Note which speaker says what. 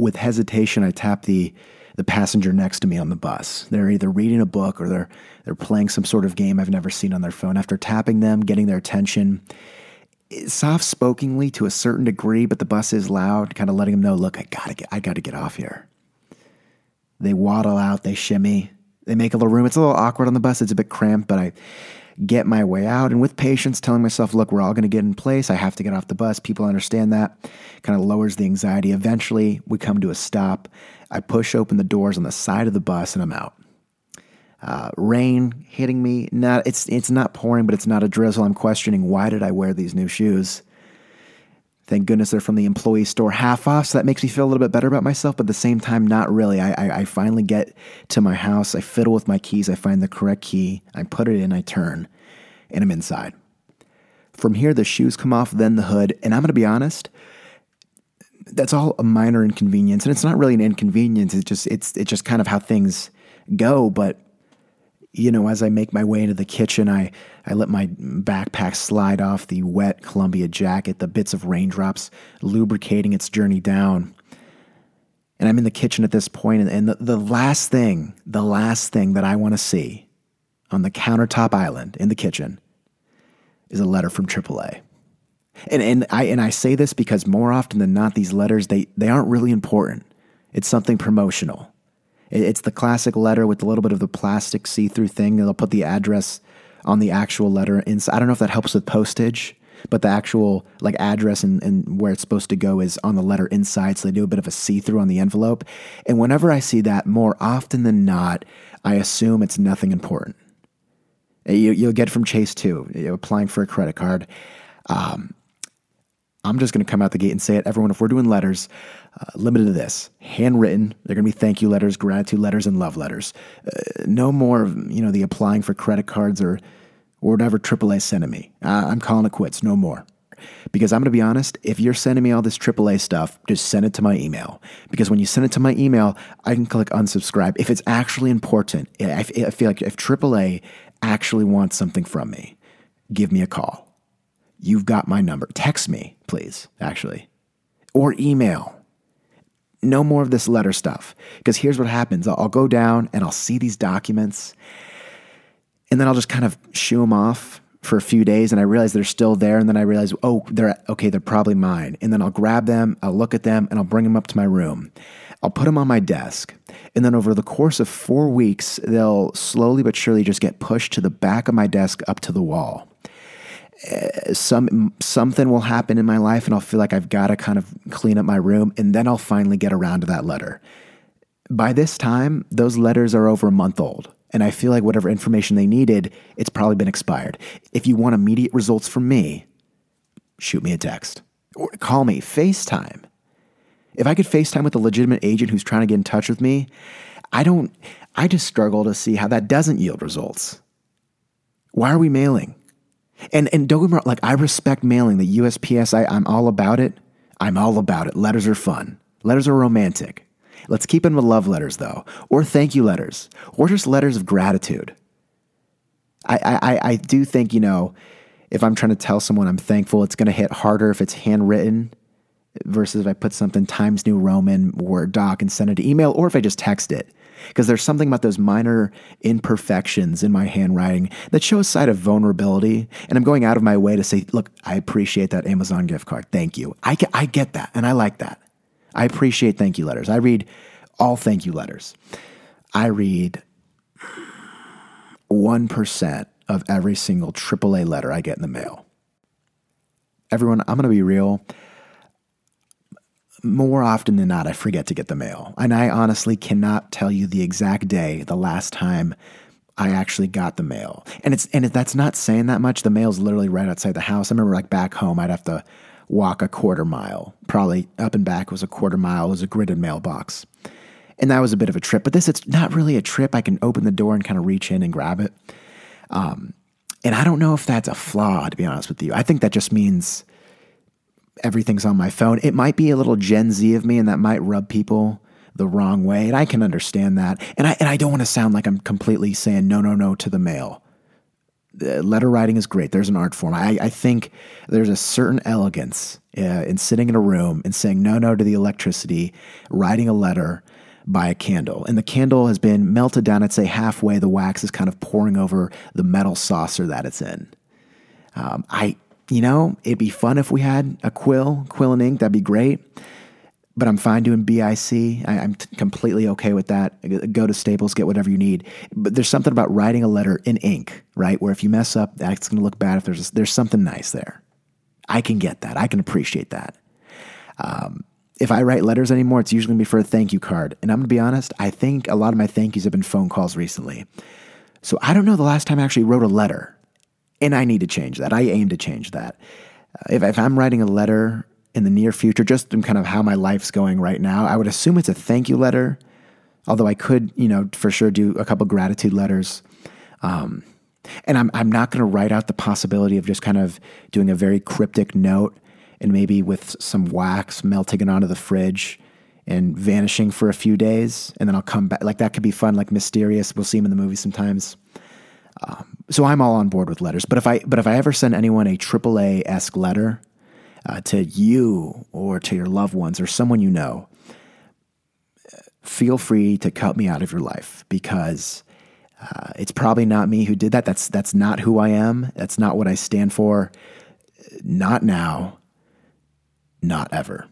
Speaker 1: with hesitation, I tap the the passenger next to me on the bus. They're either reading a book or they're they're playing some sort of game I've never seen on their phone. After tapping them, getting their attention, soft spokenly to a certain degree, but the bus is loud, kind of letting them know, look, I gotta get I gotta get off here. They waddle out, they shimmy, they make a little room. It's a little awkward on the bus, it's a bit cramped, but I get my way out. And with patience telling myself look we're all going to get in place. I have to get off the bus. People understand that. Kind of lowers the anxiety. Eventually we come to a stop. I push open the doors on the side of the bus and i'm out. Uh, rain hitting me. Not it's it's not pouring but it's not a drizzle. I'm questioning why did i wear these new shoes Thank goodness they're from the employee store half off, so that makes me feel a little bit better about myself, but at the same time, not really. I, I, I finally get to my house, I fiddle with my keys, I find the correct key, I put it in, I turn, and I'm inside. From here, the shoes come off, then the hood, and I'm gonna be honest, that's all a minor inconvenience, and it's not really an inconvenience. It's just it's it's just kind of how things go. But you know, as I make my way into the kitchen, I, I let my backpack slide off the wet Columbia jacket, the bits of raindrops lubricating its journey down. And I'm in the kitchen at this point, and, and the, the last thing, the last thing that I want to see on the countertop island in the kitchen is a letter from AAA. And, and, I, and I say this because more often than not, these letters, they, they aren't really important. It's something promotional. It's the classic letter with a little bit of the plastic see through thing. They'll put the address on the actual letter inside. I don't know if that helps with postage, but the actual like address and, and where it's supposed to go is on the letter inside. So they do a bit of a see through on the envelope. And whenever I see that, more often than not, I assume it's nothing important. You, will get from Chase too, applying for a credit card. Um, I'm just going to come out the gate and say it. Everyone, if we're doing letters, uh, limited to this handwritten, they're going to be thank you letters, gratitude letters, and love letters. Uh, no more of, you know, the applying for credit cards or, or whatever AAA sending me. Uh, I'm calling it quits. No more. Because I'm going to be honest, if you're sending me all this AAA stuff, just send it to my email. Because when you send it to my email, I can click unsubscribe. If it's actually important, I feel like if AAA actually wants something from me, give me a call You've got my number. Text me, please, actually, or email. No more of this letter stuff. Because here's what happens I'll, go down and I'll see these documents, and then I'll just kind of shoo them off for a few days and I realize they're still there. And then I realize, oh, they're okay, they're probably mine. And then I'll grab them, I'll look at them, and I'll bring them up to my room. I'll put them on my desk. And then over the course of four weeks, they'll slowly but surely just get pushed to the back of my desk up to the wall. Uh, some something will happen in my life and I'll feel like I've got to kind of clean up my room and then I'll finally get around to that letter. By this time, those letters are over a month old and I feel like whatever information they needed, it's probably been expired. If you want immediate results from me, shoot me a text or call me, FaceTime. If I could FaceTime with a legitimate agent who's trying to get in touch with me, I don't I just struggle to see how that doesn't yield results. Why are we mailing? And and don't get me wrong, like I respect mailing. The USPS, I, I'm all about it. I'm all about it. Letters are fun. Letters are romantic. Let's keep them with love letters though, or thank you letters, or just letters of gratitude. I I, I do think you know if I'm trying to tell someone I'm thankful, it's going to hit harder if it's handwritten versus if I put something Times New Roman Word doc and send it to email, or if I just text it because there's something about those minor imperfections in my handwriting that show a side of vulnerability. And I'm going out of my way to say, look, I appreciate that Amazon gift card. Thank you. I get, I get that. And I like that. I appreciate thank you letters. I read all thank you letters. I read 1% of every single AAA letter I get in the mail. Everyone, I'm going to be real more often than not, I forget to get the mail. And I honestly cannot tell you the exact day, the last time I actually got the mail. And it's and that's not saying that much. The mail's literally right outside the house. I remember like back home, I'd have to walk a quarter mile. Probably up and back was a quarter mile. It was a gridded mailbox. And that was a bit of a trip. But this, it's not really a trip. I can open the door and kind of reach in and grab it. Um, and I don't know if that's a flaw, to be honest with you. I think that just means everything's on my phone. It might be a little Gen Z of me, and that might rub people the wrong way, and I can understand that. And I and I don't want to sound like I'm completely saying no, no, no to the mail. Letter writing is great. There's an art form. I, I think there's a certain elegance uh, in sitting in a room and saying no, no to the electricity, writing a letter by a candle. And the candle has been melted down, I'd say halfway. The wax is kind of pouring over the metal saucer that it's in. Um, I, you know, it'd be fun if we had a quill, quill and ink. That'd be great but I'm fine doing BIC. I, am t- completely okay with that. Go to Staples, get whatever you need. But there's something about writing a letter in ink, right? Where if you mess up, that's going to look bad. If there's a, there's something nice there, I can get that. I can appreciate that. Um, if I write letters anymore, it's usually going to be for a thank you card. And I'm going to be honest, I think a lot of my thank yous have been phone calls recently. So I don't know the last time I actually wrote a letter. And I need to change that. I aim to change that. Uh, if, if I'm writing a letter in the near future, just in kind of how my life's going right now, I would assume it's a thank you letter. Although I could, you know, for sure do a couple gratitude letters. Um, and I'm, I'm not going to write out the possibility of just kind of doing a very cryptic note and maybe with some wax melting it onto the fridge and vanishing for a few days. And then I'll come back. Like that could be fun, like mysterious. We'll see them in the movie sometimes. Um, so I'm all on board with letters. But if I but if I ever send anyone a AAA esque letter, uh, to you or to your loved ones or someone you know, feel free to cut me out of your life because uh, it's probably not me who did that. That's that's not who I am. That's not what I stand for. Not now. Not ever.